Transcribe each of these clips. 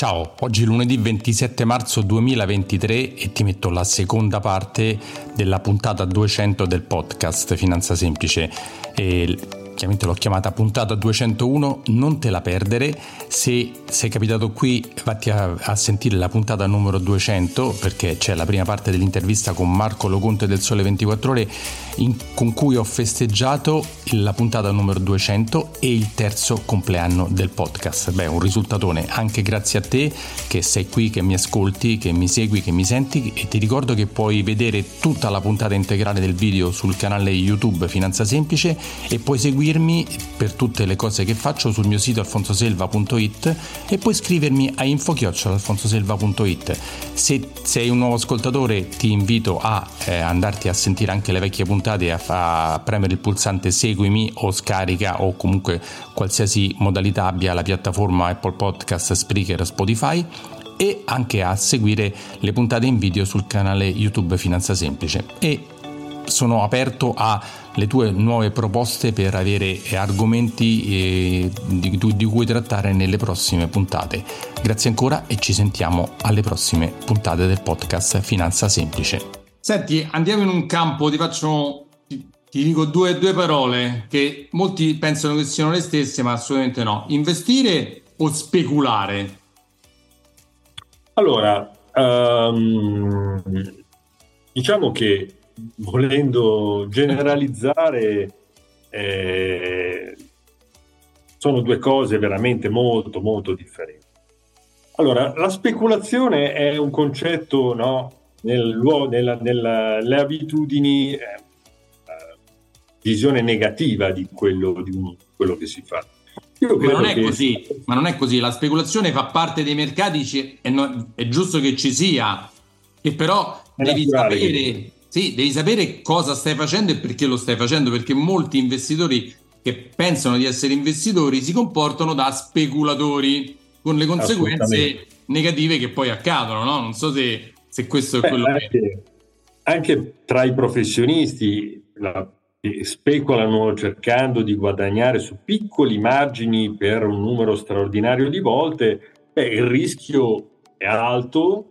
Ciao, oggi è lunedì 27 marzo 2023 e ti metto la seconda parte della puntata 200 del podcast Finanza Semplice. E chiaramente l'ho chiamata puntata 201, non te la perdere. Se sei capitato qui, vatti a, a, sentire la puntata numero 200 perché c'è la prima parte dell'intervista con Marco Loconte del Sole 24 Ore in, con cui ho festeggiato la puntata numero 200 e il terzo compleanno del podcast. Beh, un risultatone anche grazie a te che sei qui, che mi ascolti, che mi segui, che mi senti e ti ricordo che puoi vedere tutta la puntata integrale del video sul canale YouTube Finanza Semplice e puoi seguire seguirmi per tutte le cose che faccio sul mio sito alfonsoselva.it e puoi scrivermi a info-alfonsoselva.it. Se sei un nuovo ascoltatore ti invito a eh, andarti a sentire anche le vecchie puntate e a, a premere il pulsante seguimi o scarica o comunque qualsiasi modalità abbia la piattaforma Apple Podcast, Spreaker, Spotify e anche a seguire le puntate in video sul canale YouTube Finanza Semplice. E sono aperto alle tue nuove proposte per avere argomenti eh, di, di cui trattare nelle prossime puntate. Grazie ancora e ci sentiamo alle prossime puntate del podcast Finanza Semplice. Senti, andiamo in un campo, ti faccio ti dico due, due, parole che molti pensano che siano le stesse, ma assolutamente no. Investire o speculare? Allora, um, diciamo che volendo generalizzare, eh, sono due cose veramente molto, molto differenti. Allora, la speculazione è un concetto no, nel, nella, nella, nelle abitudini, eh, visione negativa di quello, di quello che si fa. Ma non, che... così, ma non, è così, la speculazione fa parte dei mercati e no, è giusto che ci sia, e però è devi sapere che... Sì, devi sapere cosa stai facendo e perché lo stai facendo, perché molti investitori che pensano di essere investitori si comportano da speculatori con le conseguenze negative che poi accadono, no? Non so se, se questo è Beh, quello anche, che... Anche tra i professionisti la, speculano cercando di guadagnare su piccoli margini per un numero straordinario di volte, beh, il rischio è alto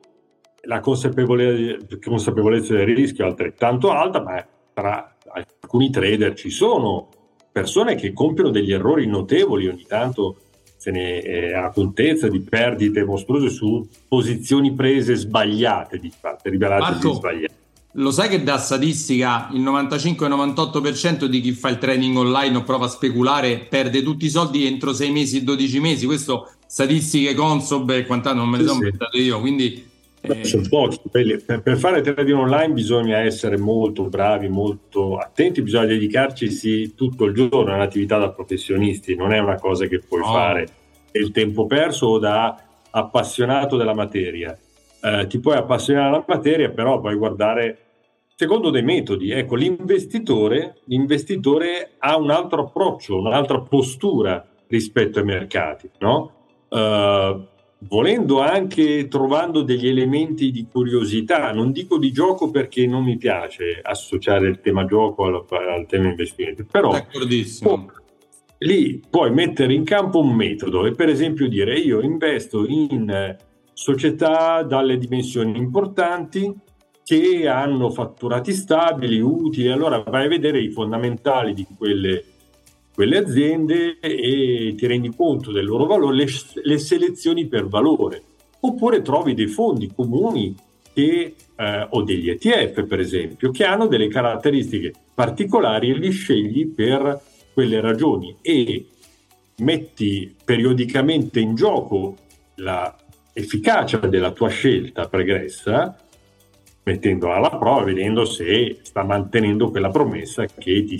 la consapevolezza, consapevolezza del rischio è altrettanto alta, ma tra alcuni trader ci sono persone che compiono degli errori notevoli, ogni tanto se ne eh, ha contezza di perdite mostruose su posizioni prese sbagliate, di fatto, rivelate sbagliate. Lo sai che da statistica il 95-98% di chi fa il trading online o prova a speculare perde tutti i soldi entro 6 mesi 12 mesi? Questo statistiche Consob e quant'altro non me le sono inventate io, quindi eh, sono pochi. Per, fare trading online bisogna essere molto bravi, molto attenti, bisogna dedicarci tutto il giorno, è un'attività da professionisti, non è una cosa che puoi oh. fare il tempo perso o da appassionato della materia. Eh, ti puoi appassionare alla materia, però puoi guardare secondo dei metodi. Ecco, l'investitore, l'investitore ha un altro approccio, un'altra postura rispetto ai mercati, no? Uh, volendo anche trovando degli elementi di curiosità, non dico di gioco perché non mi piace associare il tema gioco al, al tema investimento, però D'accordissimo. lì puoi mettere in campo un metodo e per esempio dire io investo in società dalle dimensioni importanti che hanno fatturati stabili, utili, allora vai a vedere i fondamentali di quelle quelle aziende e ti rendi conto del loro valore, le, le selezioni per valore. Oppure trovi dei fondi comuni che, eh, o degli ETF, per esempio, che hanno delle caratteristiche particolari e li scegli per quelle ragioni e metti periodicamente in gioco l'efficacia della tua scelta pregressa mettendola alla prova, vedendo se sta mantenendo quella promessa che ti,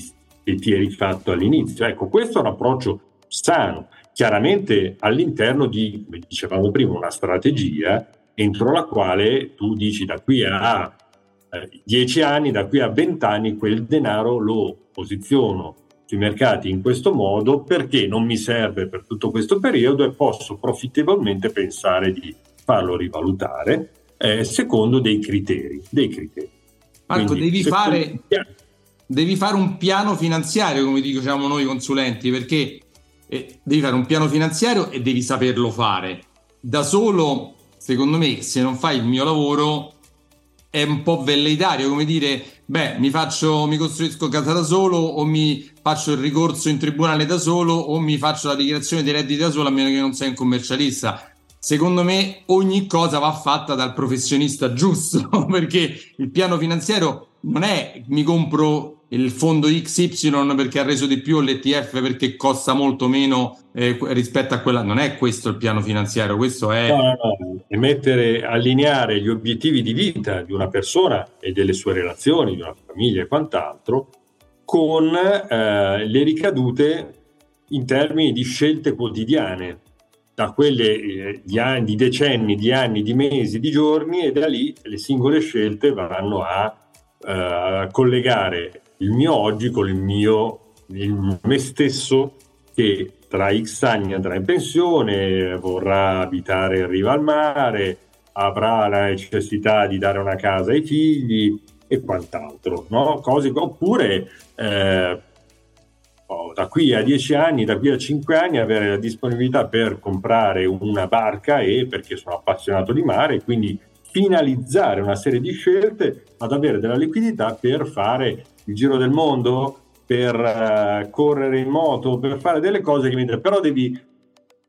che ti eri fatto all'inizio. Ecco, questo è un approccio sano, chiaramente all'interno di, come dicevamo prima, una strategia entro la quale tu dici da qui a eh, 10 anni, da qui a 20 anni, quel denaro lo posiziono sui mercati in questo modo perché non mi serve per tutto questo periodo e posso profittevolmente pensare di farlo rivalutare eh, secondo dei criteri. Dei criteri. Marco, Quindi, devi fare devi fare un piano finanziario, come diciamo noi consulenti, perché eh, devi fare un piano finanziario e devi saperlo fare. da solo, secondo me, se non fai il mio lavoro, è un po' velleitario, come dire, beh, mi faccio, mi costruisco casa da solo o mi faccio il ricorso in tribunale da solo o mi faccio la dichiarazione dei redditi da solo a meno che non sei un commercialista. Secondo me ogni cosa va fatta dal professionista giusto, perché il piano finanziario non è mi compro il fondo XY perché ha reso di più l'ETF perché costa molto meno eh, rispetto a quella. Non è questo il piano finanziario, questo è. No, no. è mettere, allineare gli obiettivi di vita di una persona e delle sue relazioni, di una famiglia e quant'altro, con eh, le ricadute in termini di scelte quotidiane, da quelle eh, di, anni, di decenni, di anni, di mesi, di giorni, e da lì le singole scelte vanno a eh, collegare il mio oggi con il mio il me stesso che tra X anni andrà in pensione, vorrà abitare in riva al mare, avrà la necessità di dare una casa ai figli e quant'altro, no? Cose, oppure eh, oh, da qui a 10 anni, da qui a 5 anni avere la disponibilità per comprare una barca e perché sono appassionato di mare, quindi finalizzare una serie di scelte ad avere della liquidità per fare il giro del mondo, per uh, correre in moto, per fare delle cose che mi però devi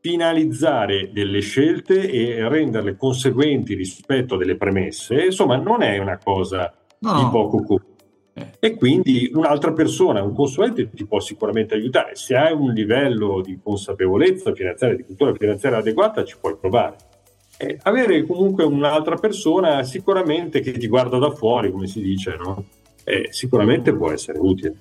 finalizzare delle scelte e renderle conseguenti rispetto a delle premesse, insomma, non è una cosa no. di poco conto. Eh. E quindi un'altra persona, un consulente ti può sicuramente aiutare. Se hai un livello di consapevolezza finanziaria, di cultura finanziaria adeguata, ci puoi provare. E avere comunque un'altra persona sicuramente che ti guarda da fuori, come si dice, no? eh, sicuramente può essere utile.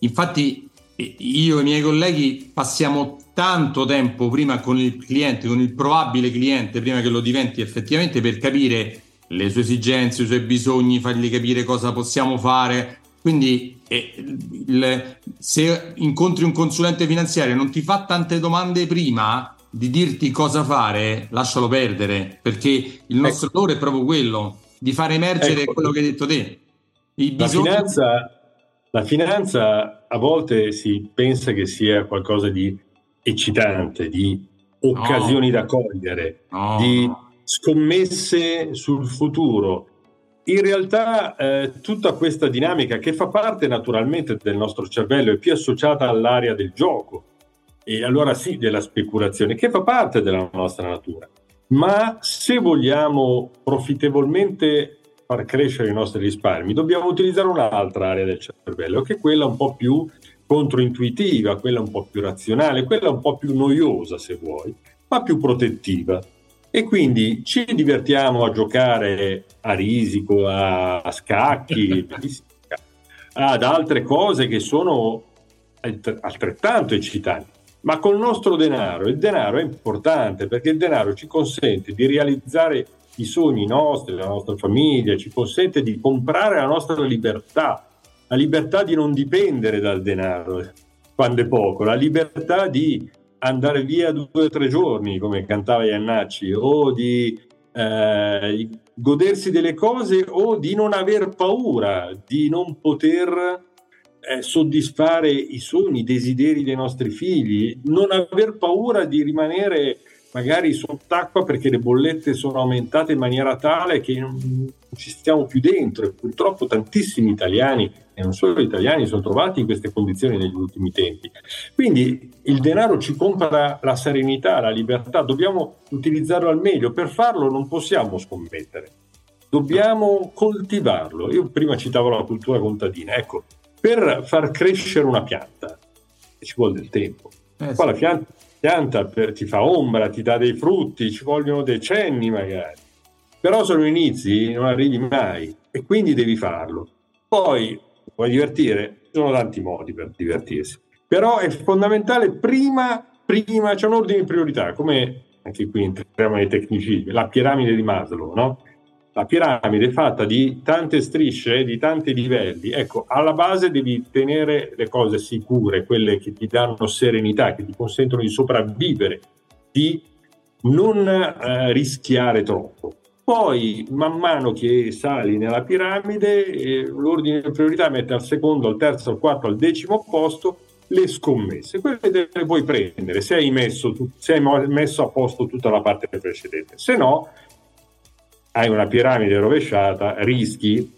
Infatti io e i miei colleghi passiamo tanto tempo prima con il cliente, con il probabile cliente, prima che lo diventi effettivamente per capire le sue esigenze, i suoi bisogni, fargli capire cosa possiamo fare. Quindi eh, il, se incontri un consulente finanziario e non ti fa tante domande prima di dirti cosa fare, lascialo perdere, perché il nostro ecco. lavoro è proprio quello, di far emergere ecco. quello che hai detto te. La finanza, la finanza a volte si pensa che sia qualcosa di eccitante, di occasioni no. da cogliere, no. di scommesse sul futuro. In realtà eh, tutta questa dinamica che fa parte naturalmente del nostro cervello è più associata all'area del gioco e allora sì della speculazione che fa parte della nostra natura. Ma se vogliamo profittevolmente far crescere i nostri risparmi, dobbiamo utilizzare un'altra area del cervello, che è quella un po' più controintuitiva, quella un po' più razionale, quella un po' più noiosa, se vuoi, ma più protettiva. E quindi ci divertiamo a giocare a risico, a, a scacchi, ad altre cose che sono altrettanto eccitanti. Ma col nostro denaro, il denaro è importante perché il denaro ci consente di realizzare i sogni nostri, la nostra famiglia, ci consente di comprare la nostra libertà, la libertà di non dipendere dal denaro quando è poco, la libertà di andare via due o tre giorni, come cantava Iannacci, o di eh, godersi delle cose o di non aver paura, di non poter eh, soddisfare i sogni, i desideri dei nostri figli, non aver paura di rimanere magari sott'acqua perché le bollette sono aumentate in maniera tale che non ci stiamo più dentro e purtroppo tantissimi italiani e non solo italiani sono trovati in queste condizioni negli ultimi tempi. Quindi il denaro ci compra la serenità, la libertà, dobbiamo utilizzarlo al meglio, per farlo non possiamo scommettere, dobbiamo coltivarlo. Io prima citavo la cultura contadina, ecco, per far crescere una pianta ci vuole del tempo. Eh, Qua sì. la pianta pianta per, ti fa ombra, ti dà dei frutti, ci vogliono decenni magari. Però se non inizi non arrivi mai e quindi devi farlo. Poi vuoi divertire? Ci sono tanti modi per divertirsi. Però è fondamentale prima, prima c'è un ordine di priorità, come anche qui entriamo nei tecnicismi, la piramide di Maslow, no? La piramide è fatta di tante strisce, di tanti livelli. Ecco, alla base devi tenere le cose sicure, quelle che ti danno serenità, che ti consentono di sopravvivere, di non eh, rischiare troppo. Poi, man mano che sali nella piramide, eh, l'ordine di priorità mette al secondo, al terzo, al quarto, al decimo posto le scommesse, quelle le puoi prendere se hai, messo, se hai messo a posto tutta la parte precedente, se no hai una piramide rovesciata, rischi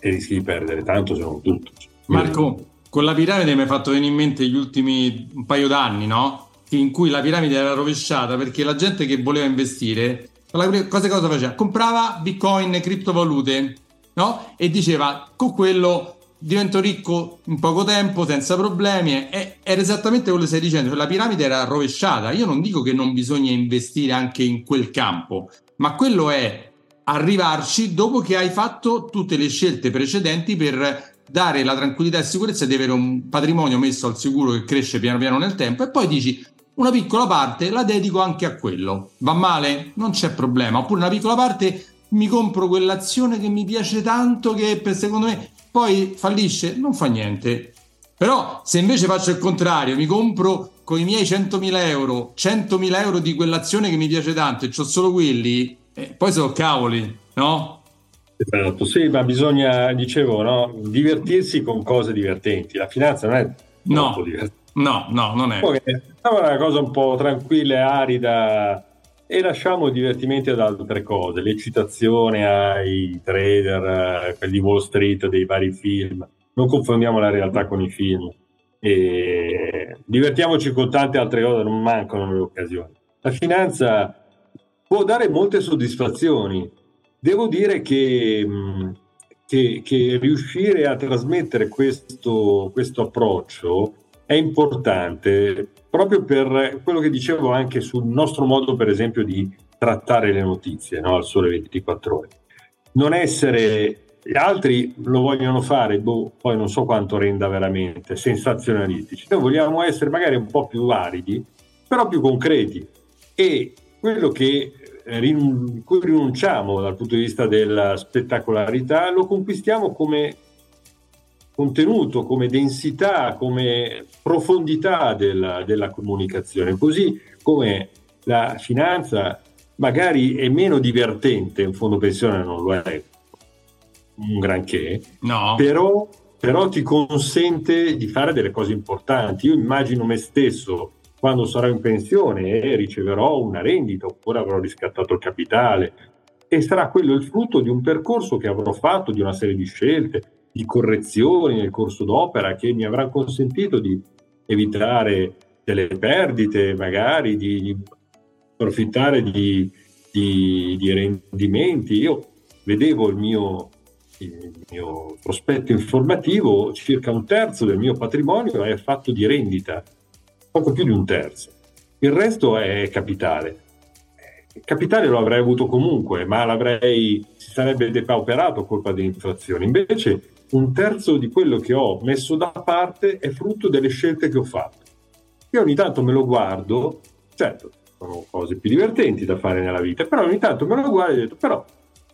e rischi di perdere tanto se non tutto. Marco, con la piramide mi hai fatto venire in mente gli ultimi un paio d'anni, no? In cui la piramide era rovesciata perché la gente che voleva investire, cosa, cosa faceva? Comprava bitcoin e criptovalute, no? E diceva con quello divento ricco in poco tempo senza problemi e era esattamente quello che stai dicendo cioè la piramide era rovesciata io non dico che non bisogna investire anche in quel campo ma quello è arrivarci dopo che hai fatto tutte le scelte precedenti per dare la tranquillità e sicurezza di avere un patrimonio messo al sicuro che cresce piano piano nel tempo e poi dici una piccola parte la dedico anche a quello. Va male? Non c'è problema. Oppure una piccola parte mi compro quell'azione che mi piace tanto che per secondo me poi fallisce, non fa niente. Però se invece faccio il contrario, mi compro con i miei 100.000 euro 100.000 euro di quell'azione che mi piace tanto e ho solo quelli, eh, poi sono cavoli, no? Esatto, sì, ma bisogna, dicevo, no, divertirsi con cose divertenti. La finanza non è no, divertente. No, no, non è. Poi è una cosa un po' tranquilla e arida e lasciamo i divertimenti ad altre cose, l'eccitazione ai trader, quelli di Wall Street, dei vari film. Non confondiamo la realtà con i film. E divertiamoci con tante altre cose, non mancano le occasioni. La finanza può dare molte soddisfazioni, Devo dire che, mm, che, che riuscire a trasmettere questo, questo approccio è importante proprio per quello che dicevo anche sul nostro modo, per esempio, di trattare le notizie no? al sole 24 ore. Non essere gli altri lo vogliono fare, boh, poi non so quanto renda veramente, sensazionalistici. Noi vogliamo essere magari un po' più aridi, però più concreti. E quello che rin- cui rinunciamo dal punto di vista della spettacolarità, lo conquistiamo come contenuto, come densità, come profondità della, della comunicazione, così come la finanza magari è meno divertente, un fondo pensione non lo è un granché, no. però, però ti consente di fare delle cose importanti. Io immagino me stesso quando sarò in pensione e riceverò una rendita oppure avrò riscattato il capitale e sarà quello il frutto di un percorso che avrò fatto, di una serie di scelte, di correzioni nel corso d'opera che mi avranno consentito di evitare delle perdite, magari di, approfittare di, di, di, rendimenti. Io vedevo il mio, il mio prospetto informativo, circa un terzo del mio patrimonio è fatto di rendita poco più di un terzo. Il resto è capitale. Capitale lo avrei avuto comunque, ma l'avrei, si sarebbe depauperato a colpa dell'inflazione. Invece un terzo di quello che ho messo da parte è frutto delle scelte che ho fatto. Io ogni tanto me lo guardo, certo, sono cose più divertenti da fare nella vita, però ogni tanto me lo guardo e ho detto, però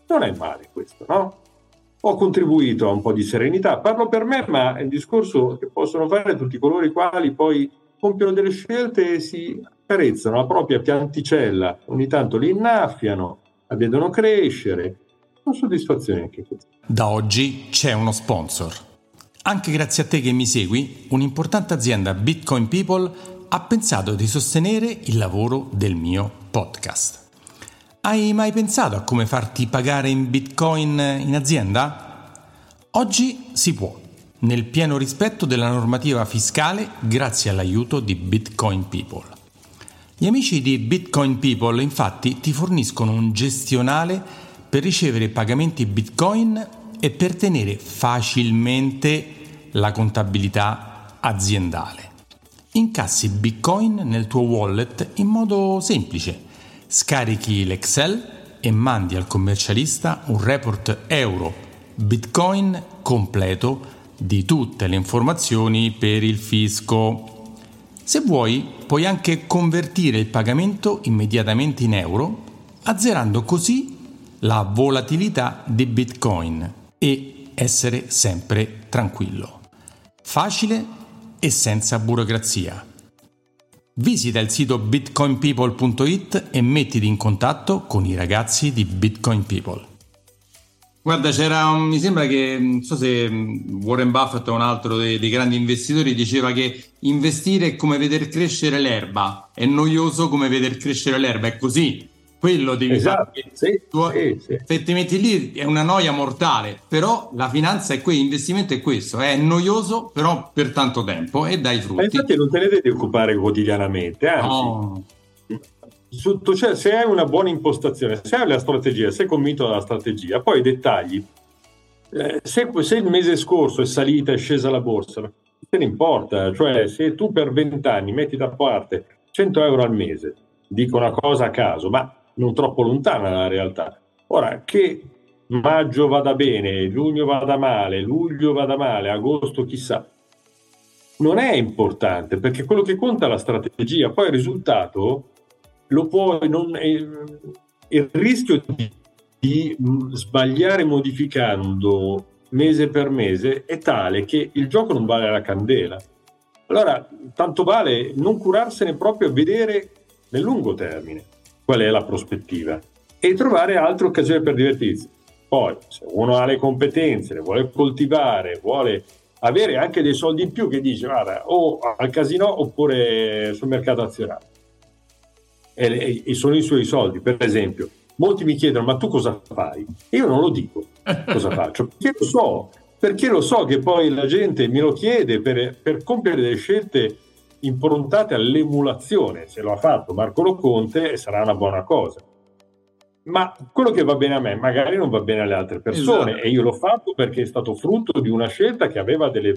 non è male questo, no? Ho contribuito a un po' di serenità, parlo per me, ma è il discorso che possono fare tutti coloro i quali poi compiono delle scelte e si accarezzano la propria pianticella, ogni tanto li innaffiano, la vedono crescere. Sono soddisfazioni anche queste. Da oggi c'è uno sponsor. Anche grazie a te che mi segui, un'importante azienda Bitcoin People ha pensato di sostenere il lavoro del mio podcast. Hai mai pensato a come farti pagare in Bitcoin in azienda? Oggi si può nel pieno rispetto della normativa fiscale grazie all'aiuto di Bitcoin People. Gli amici di Bitcoin People infatti ti forniscono un gestionale per ricevere pagamenti Bitcoin e per tenere facilmente la contabilità aziendale. Incassi Bitcoin nel tuo wallet in modo semplice. Scarichi l'Excel e mandi al commercialista un report euro Bitcoin completo di tutte le informazioni per il fisco. Se vuoi, puoi anche convertire il pagamento immediatamente in euro, azzerando così la volatilità di Bitcoin e essere sempre tranquillo. Facile e senza burocrazia. Visita il sito bitcoinpeople.it e mettiti in contatto con i ragazzi di Bitcoin People. Guarda, c'era un, mi sembra che, non so se Warren Buffett o un altro dei, dei, grandi investitori diceva che investire è come veder crescere l'erba, è noioso come veder crescere l'erba, è così. Quello devi esatto, fare. Sì, tu, sì, sì. Se ti metti lì è una noia mortale, però la finanza è questo, l'investimento è questo, è noioso però per tanto tempo e dai frutti. Ma infatti non te ne devi occupare quotidianamente, anzi. No sotto, cioè, se hai una buona impostazione, se hai la strategia, sei convinto della strategia, poi i dettagli. Eh, se, se, il mese scorso è salita, è scesa la borsa, te ne importa, cioè se tu per 20 anni metti da parte 100 euro al mese, dico una cosa a caso, ma non troppo lontana dalla realtà. Ora, che maggio vada bene, giugno vada male, luglio vada male, agosto chissà, non è importante perché quello che conta è la strategia, poi il risultato lo puoi non, eh, il rischio di, di sbagliare modificando mese per mese è tale che il gioco non vale la candela. Allora, tanto vale non curarsene proprio a vedere nel lungo termine qual è la prospettiva e trovare altre occasioni per divertirsi. Poi, se uno ha le competenze, le vuole coltivare, vuole avere anche dei soldi in più che dice, guarda, o al casino oppure sul mercato azionario e, e sono i suoi soldi. Per esempio, molti mi chiedono: ma tu cosa fai? io non lo dico cosa faccio, perché lo so, perché lo so che poi la gente me lo chiede per, per compiere delle scelte improntate all'emulazione. Se lo ha fatto Marco Conte sarà una buona cosa. Ma quello che va bene a me magari non va bene alle altre persone esatto. e io l'ho fatto perché è stato frutto di una scelta che aveva delle,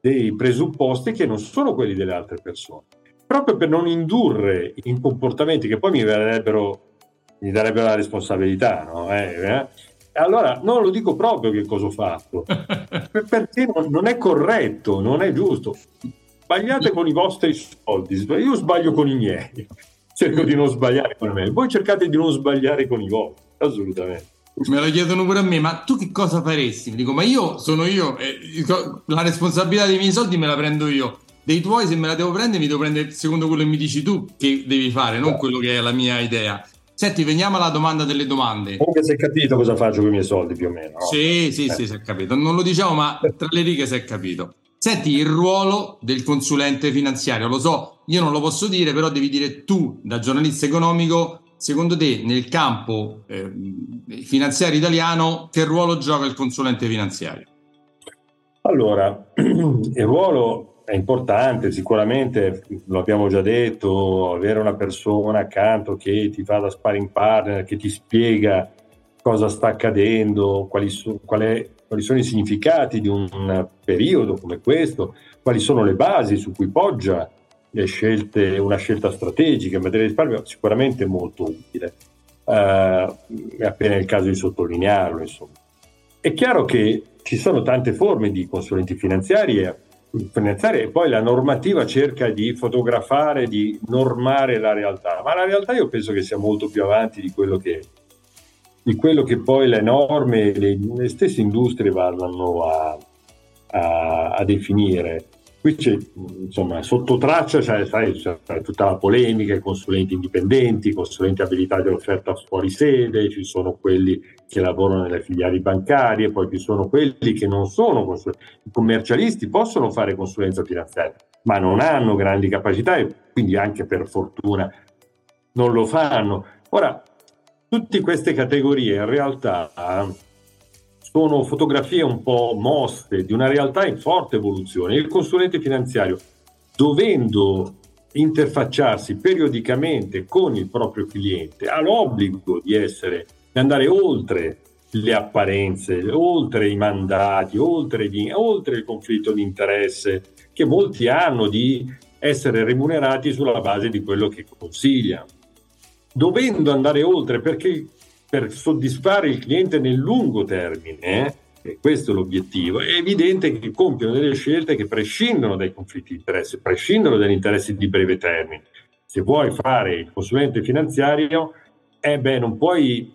dei presupposti che non sono quelli delle altre persone proprio per non indurre in comportamenti che poi mi darebbero, mi darebbero la responsabilità. No? Eh, eh? Allora non lo dico proprio che cosa ho fatto, perché non è corretto, non è giusto. Sbagliate con i vostri soldi, io sbaglio con i miei, cerco di non sbagliare con me, voi cercate di non sbagliare con i vostri, assolutamente. Me lo chiedono pure a me, ma tu che cosa faresti? Mi dico, ma io sono io, eh, la responsabilità dei miei soldi me la prendo io dei tuoi se me la devo prendere mi devo prendere secondo quello che mi dici tu che devi fare, non quello che è la mia idea. Senti, veniamo alla domanda delle domande. Comunque si è capito cosa faccio con i miei soldi più o meno. No? Sì, sì, eh. sì, si è capito. Non lo diciamo, ma tra le righe si è capito. Senti, il ruolo del consulente finanziario, lo so, io non lo posso dire, però devi dire tu, da giornalista economico, secondo te nel campo eh, finanziario italiano, che ruolo gioca il consulente finanziario? Allora, il ruolo è importante, sicuramente lo abbiamo già detto, avere una persona accanto che ti fa da sparring partner, che ti spiega cosa sta accadendo, quali, so, è, quali sono i significati di un periodo come questo, quali sono le basi su cui poggia le scelte, una scelta strategica in materia di risparmio, sicuramente molto utile. Uh, è appena il caso di sottolinearlo. Insomma. È chiaro che ci sono tante forme di consulenti finanziari finanziaria e poi la normativa cerca di fotografare, di normare la realtà, ma la realtà io penso che sia molto più avanti di quello che, di quello che poi le norme, le, le stesse industrie vanno a, a, a definire. Qui c'è, insomma, sotto traccia c'è, sai, c'è tutta la polemica, i consulenti indipendenti, i consulenti abilitati all'offerta fuori sede, ci sono quelli che lavorano nelle filiali bancarie, poi ci sono quelli che non sono consulenti. I commercialisti possono fare consulenza finanziaria, ma non hanno grandi capacità e quindi anche per fortuna non lo fanno. Ora, tutte queste categorie in realtà sono fotografie un po' mosse di una realtà in forte evoluzione. Il consulente finanziario, dovendo interfacciarsi periodicamente con il proprio cliente, ha l'obbligo di essere, di andare oltre le apparenze, oltre i mandati, oltre, di, oltre il conflitto di interesse che molti hanno di essere remunerati sulla base di quello che consigliano. Dovendo andare oltre perché per soddisfare il cliente nel lungo termine, e questo è l'obiettivo, è evidente che compiono delle scelte che prescindono dai conflitti di interesse, prescindono dagli interessi di breve termine. Se vuoi fare il consulente finanziario, eh beh, non puoi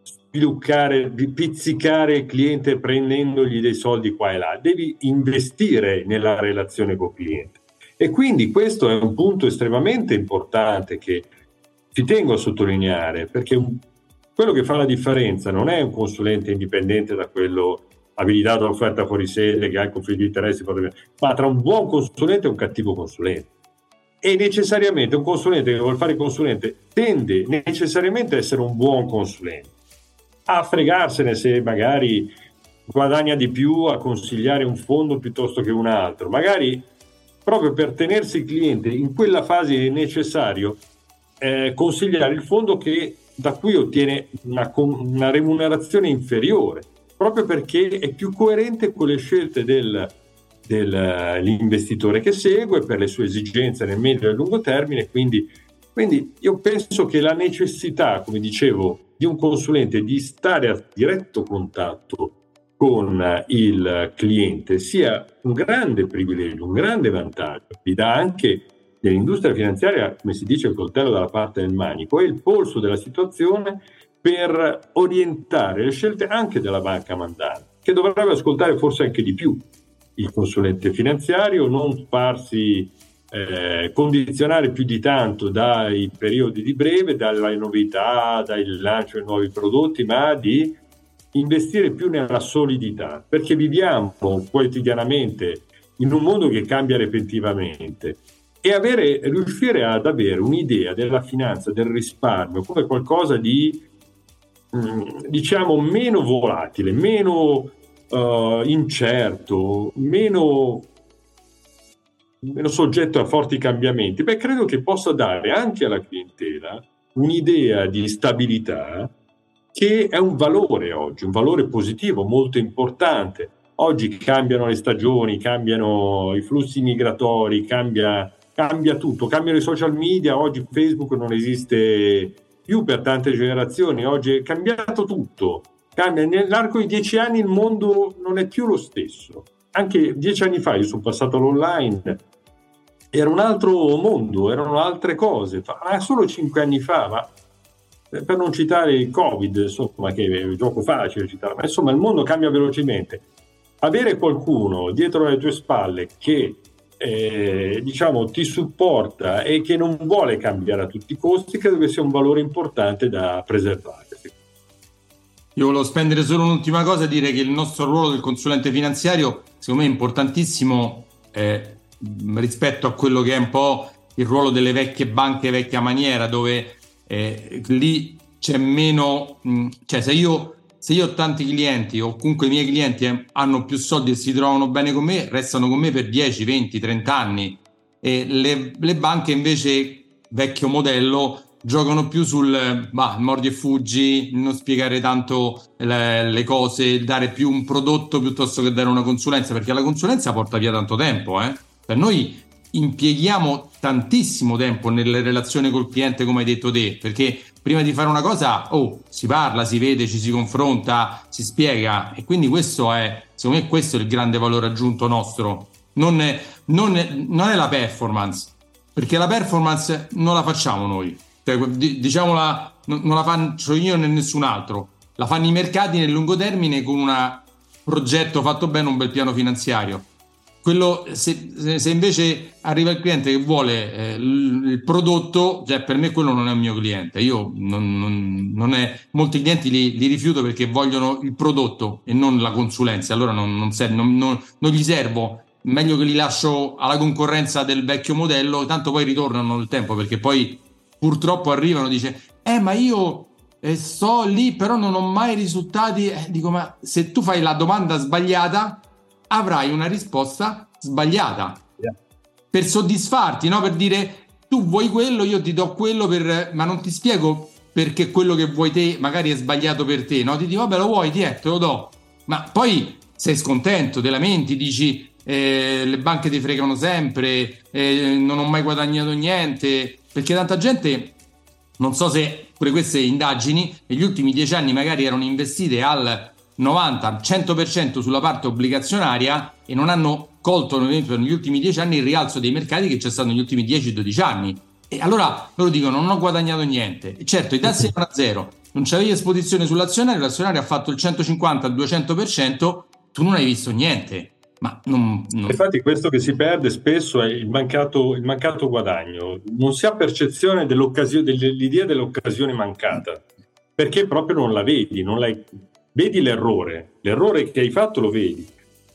spiluccare, pizzicare il cliente prendendogli dei soldi qua e là, devi investire nella relazione col cliente. E quindi questo è un punto estremamente importante che ci tengo a sottolineare, perché quello che fa la differenza non è un consulente indipendente da quello abilitato all'offerta fuori sede, che ha il conflitto di interessi, ma tra un buon consulente e un cattivo consulente. E necessariamente un consulente che vuole fare consulente tende necessariamente a essere un buon consulente, a fregarsene se magari guadagna di più a consigliare un fondo piuttosto che un altro. Magari proprio per tenersi il cliente in quella fase è necessario eh, consigliare il fondo che, da cui ottiene una, una, remunerazione inferiore, proprio perché è più coerente con le scelte del, dell'investitore che segue per le sue esigenze nel medio e lungo termine. Quindi, quindi io penso che la necessità, come dicevo, di un consulente di stare a diretto contatto con il cliente sia un grande privilegio, un grande vantaggio, vi dà anche nell'industria finanziaria, come si dice, il coltello dalla parte del manico, è il polso della situazione per orientare le scelte anche della banca mandante, che dovrebbe ascoltare forse anche di più il consulente finanziario, non farsi eh, condizionare più di tanto dai periodi di breve, dalle novità, dal lancio di nuovi prodotti, ma di investire più nella solidità, perché viviamo quotidianamente in un mondo che cambia repentivamente e avere, riuscire ad avere un'idea della finanza, del risparmio come qualcosa di mm, diciamo meno volatile, meno uh, incerto, meno, meno soggetto a forti cambiamenti, beh, credo che possa dare anche alla clientela un'idea di stabilità che è un valore oggi, un valore positivo molto importante. Oggi cambiano le stagioni, cambiano i flussi migratori, cambia, cambia tutto, cambiano i social media, oggi Facebook non esiste più per tante generazioni, oggi è cambiato tutto. Cambia. Nell'arco di dieci anni il mondo non è più lo stesso. Anche dieci anni fa io sono passato all'online, era un altro mondo, erano altre cose, ma solo cinque anni fa, ma eh, per non citare il Covid, insomma, che è un gioco facile citare, ma insomma il mondo cambia velocemente. Avere qualcuno dietro le tue spalle che eh, diciamo ti supporta e che non vuole cambiare a tutti i costi, credo che sia un valore importante da preservare. Io volevo spendere solo un'ultima cosa e dire che il nostro ruolo del consulente finanziario, secondo me, è importantissimo eh, rispetto a quello che è un po' il ruolo delle vecchie banche vecchia maniera, dove eh, lì c'è meno, mh, cioè se io, se io ho tanti clienti o comunque i miei clienti eh, hanno più soldi e si trovano bene con me, restano con me per 10, 20, 30 anni e le, le banche invece vecchio modello giocano più sul bah, mordi e fuggi, non spiegare tanto le, le, cose, dare più un prodotto piuttosto che dare una consulenza, perché la consulenza porta via tanto tempo. Eh? Per noi impieghiamo tantissimo tempo nelle relazioni col cliente, come hai detto te, perché prima di fare una cosa, oh, si parla, si vede, ci si confronta, si spiega. E quindi questo è, secondo me, questo è il grande valore aggiunto nostro. Non è, non è, non è la performance, perché la performance non la facciamo noi, cioè, diciamola, non la faccio io né nessun altro, la fanno i mercati nel lungo termine con un progetto fatto bene, un bel piano finanziario quello, se, se, invece arriva il cliente che vuole eh, il prodotto, cioè per me quello non è un mio cliente. Io non, non, non è, molti clienti li, li, rifiuto perché vogliono il prodotto e non la consulenza. Allora non, non, gli servo. Meglio che li lascio alla concorrenza del vecchio modello, tanto poi ritornano nel tempo perché poi purtroppo arrivano e dice: Eh, ma io eh, sto lì, però non ho mai risultati. Eh, dico, ma se tu fai la domanda sbagliata avrai una risposta sbagliata. Yeah. Per soddisfarti, no? per dire tu vuoi quello, io ti do quello, per... ma non ti spiego perché quello che vuoi te magari è sbagliato per te. No? Ti dico, vabbè, lo vuoi, ti è, te lo do. Ma poi sei scontento, te lamenti, dici eh, le banche ti fregano sempre, eh, non ho mai guadagnato niente, perché tanta gente, non so se pure queste indagini, negli ultimi dieci anni magari erano investite al 90-100% sulla parte obbligazionaria e non hanno colto negli ultimi 10 anni il rialzo dei mercati che c'è stato negli ultimi 10-12 anni. E allora loro dicono non ho guadagnato niente. E certo, i tassi erano a zero, non c'avevi esposizione sull'azionario, l'azionario ha fatto il 150-200%, tu non hai visto niente. Ma non, non... Infatti questo che si perde spesso è il mancato, il mancato guadagno, non si ha percezione dell'idea dell'occasione mancata perché proprio non la vedi, non l'hai, vedi l'errore, l'errore che hai fatto lo vedi,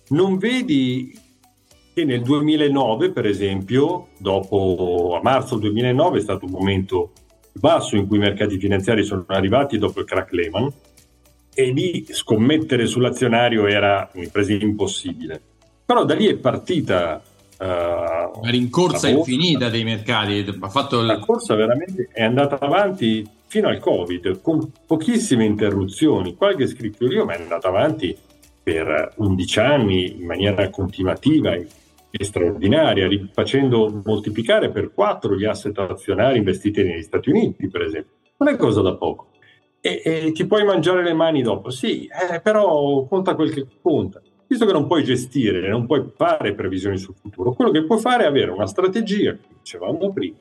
non vedi che nel 2009 per esempio, dopo a marzo 2009 è stato un momento basso in cui i mercati finanziari sono arrivati dopo il crack Lehman e lì scommettere sull'azionario era un'impresa impossibile. Però da lì è partita uh, la rincorsa la infinita dei mercati. Ha fatto il... La corsa veramente è andata avanti fino al Covid con pochissime interruzioni. Qualche scricchiorio ma è andata avanti per 11 anni in maniera continuativa e straordinaria, facendo moltiplicare per 4 gli asset azionari investiti negli Stati Uniti, per esempio. Non è cosa da poco e, e, ti puoi mangiare le mani dopo. Sì, eh, però conta quel che conta. Visto che non puoi gestire, non puoi fare previsioni sul futuro, quello che puoi fare è avere una strategia, come dicevamo prima,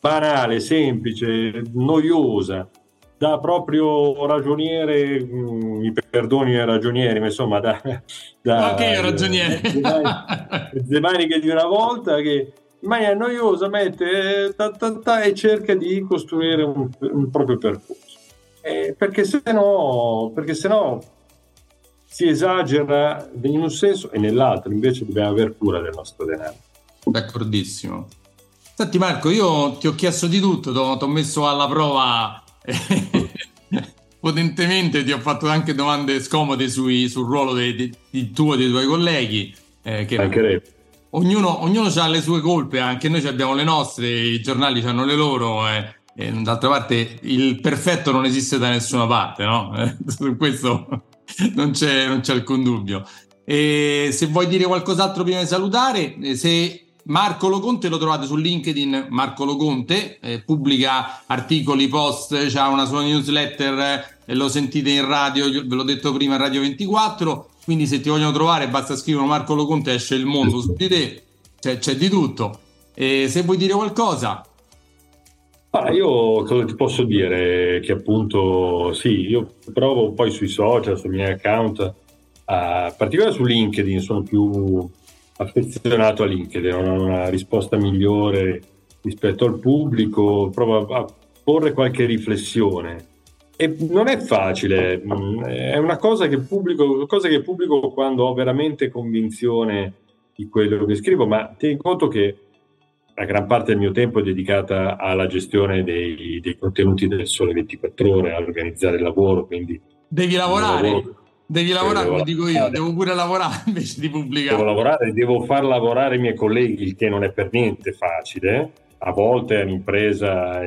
banale, semplice, noiosa, da proprio ragioniere, mm, mi perdoni i ragionieri, ma insomma da... da ok, ragioniere. Le maniche di una volta che in maniera noiosa mette eh, ta, ta, ta, e cerca di costruire un, un proprio percorso eh, perché se no, perché se no si esagera in un senso e nell'altro, invece dobbiamo aver cura del nostro denaro. D'accordissimo. Senti Marco, io ti ho chiesto di tutto, ti ho messo alla prova potentemente, ti ho fatto anche domande scomode sui, sul ruolo di, di, di tuo e dei tuoi colleghi. Eh, che ognuno, ognuno ha le sue colpe, anche noi abbiamo le nostre, i giornali hanno le loro. Eh e d'altra parte il perfetto non esiste da nessuna parte, no? Su questo non c'è, non c'è alcun dubbio. E se vuoi dire qualcos'altro prima di salutare, eh, se Marco Loconte lo trovate su LinkedIn, Marco Loconte, eh, pubblica articoli, post, ha una sua newsletter eh, lo sentite in radio, ve l'ho detto prima, in Radio 24, quindi se ti vogliono trovare basta scrivere Marco Loconte, esce il mondo su di te, c'è, c'è di tutto. E se vuoi dire qualcosa, Ah, io cosa ti posso dire? Che appunto sì, io provo poi sui social, sui miei account, a particolare su LinkedIn, sono più affezionato a LinkedIn, ho una risposta migliore rispetto al pubblico, provo a porre qualche riflessione. E non è facile, mm, è una cosa che pubblico, cosa che pubblico quando ho veramente convinzione di quello che scrivo, ma tieni conto che la gran parte del mio tempo è dedicata alla gestione dei, dei contenuti del Sole 24 Ore, a organizzare il lavoro, quindi... Devi lavorare, lavoro, devi lavorare, come dico io, devo pure lavorare invece di pubblicare. Devo lavorare, devo far lavorare i miei colleghi, il che non è per niente facile, a volte è un'impresa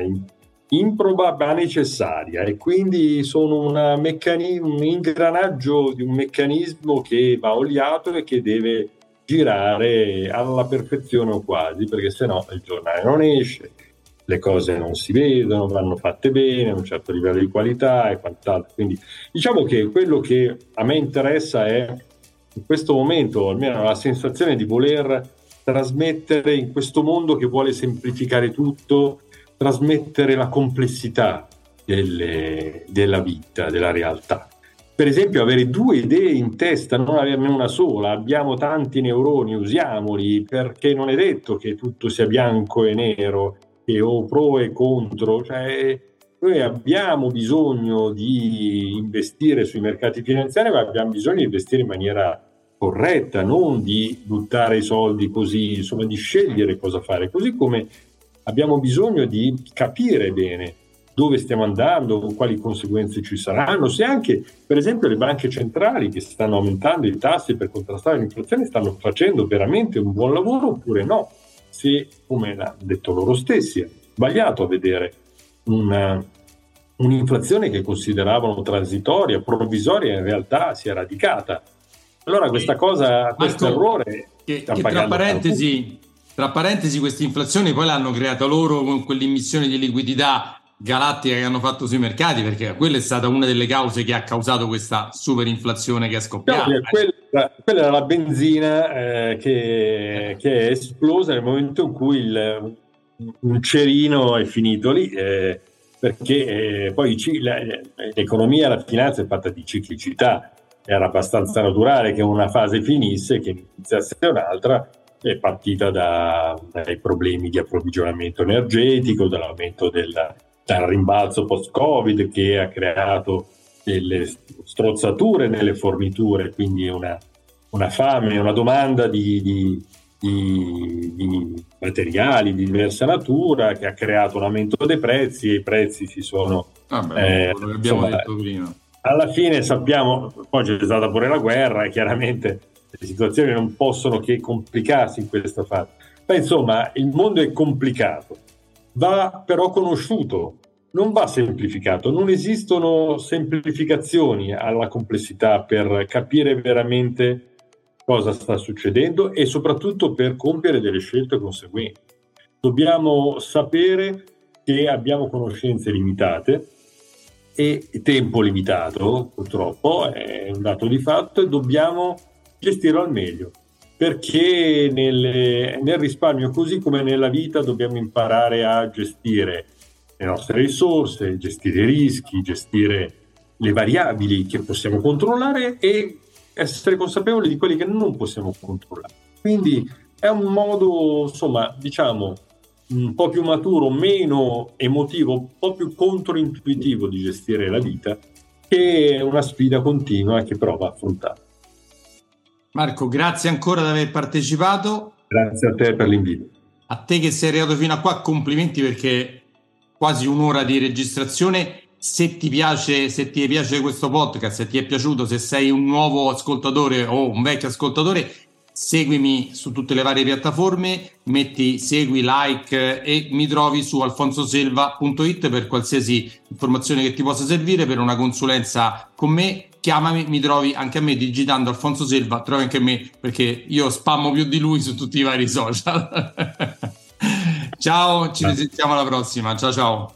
improba ma necessaria e quindi sono meccani- un ingranaggio di un meccanismo che va oliato e che deve girare alla perfezione o quasi, perché sennò il giornale non esce, le cose non si vedono, vanno fatte bene, a un certo livello di qualità e quant'altro. Quindi diciamo che quello che a me interessa è in questo momento almeno la sensazione di voler trasmettere in questo mondo che vuole semplificare tutto, trasmettere la complessità delle, della vita, della realtà per esempio avere due idee in testa, non averne una sola, abbiamo tanti neuroni, usiamoli, perché non è detto che tutto sia bianco e nero, o pro e contro, cioè noi abbiamo bisogno di investire sui mercati finanziari, ma abbiamo bisogno di investire in maniera corretta, non di buttare i soldi così, insomma di scegliere cosa fare, così come abbiamo bisogno di capire bene dove stiamo andando, quali conseguenze ci saranno, se anche per esempio le banche centrali che stanno aumentando i tassi per contrastare l'inflazione stanno facendo veramente un buon lavoro oppure no, se come hanno detto loro stessi è sbagliato a vedere una, un'inflazione che consideravano transitoria, provvisoria, in realtà si è radicata. Allora questa cosa, questo errore... Che, che tra parentesi, tra parentesi, questa inflazione poi l'hanno creata loro con quell'immissione di liquidità galattica che hanno fatto sui mercati, perché quella è stata una delle cause che ha causato questa superinflazione che è scoppiata. No, quella, era la benzina eh, che, che, è esplosa nel momento in cui il, un cerino è finito lì, eh, perché eh, poi l'economia, la finanza è fatta di ciclicità, era abbastanza naturale che una fase finisse, che iniziasse un'altra, è partita da, dai problemi di approvvigionamento energetico, dall'aumento della dal rimbalzo post-Covid che ha creato delle strozzature nelle forniture, quindi una, una fame, una domanda di, di, di, di, materiali di diversa natura che ha creato un aumento dei prezzi e i prezzi si sono... Vabbè, eh, abbiamo insomma, detto prima. Alla fine sappiamo, poi c'è stata pure la guerra e chiaramente le situazioni non possono che complicarsi in questa fase. Ma insomma, il mondo è complicato, va però conosciuto, non va semplificato, non esistono semplificazioni alla complessità per capire veramente cosa sta succedendo e soprattutto per compiere delle scelte conseguenti. Dobbiamo sapere che abbiamo conoscenze limitate e tempo limitato, purtroppo, è un dato di fatto e dobbiamo gestirlo al meglio. Perché nel, nel risparmio, così come nella vita, dobbiamo imparare a gestire le nostre risorse, gestire i rischi, gestire le variabili che possiamo controllare e essere consapevoli di quelli che non possiamo controllare. Quindi è un modo, insomma, diciamo, un po' più maturo, meno emotivo, un po' più controintuitivo di gestire la vita, che è una sfida continua che prova a affrontare. Marco, grazie ancora di aver partecipato. Grazie a te per l'invito. A te che sei arrivato fino a qua, complimenti perché quasi un'ora di registrazione. Se ti piace, se ti piace questo podcast, se ti è piaciuto, se sei un nuovo ascoltatore o un vecchio ascoltatore, seguimi su tutte le varie piattaforme, metti segui, like e mi trovi su alfonsoselva.it per qualsiasi informazione che ti possa servire, per una consulenza con me, chiamami, mi trovi anche a me digitando Alfonso Selva, trovi anche me perché io spammo più di lui su tutti i vari social. ciao, ci risentiamo alla prossima, ciao ciao.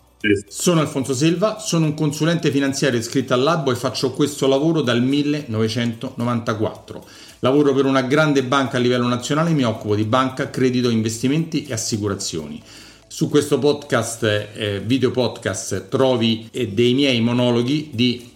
Sono Alfonso Silva, sono un consulente finanziario iscritto all'Albo e faccio questo lavoro dal 1994. Lavoro per una grande banca a livello nazionale e mi occupo di banca, credito, investimenti e assicurazioni. Su questo podcast, eh, video podcast, trovi eh, dei miei monologhi di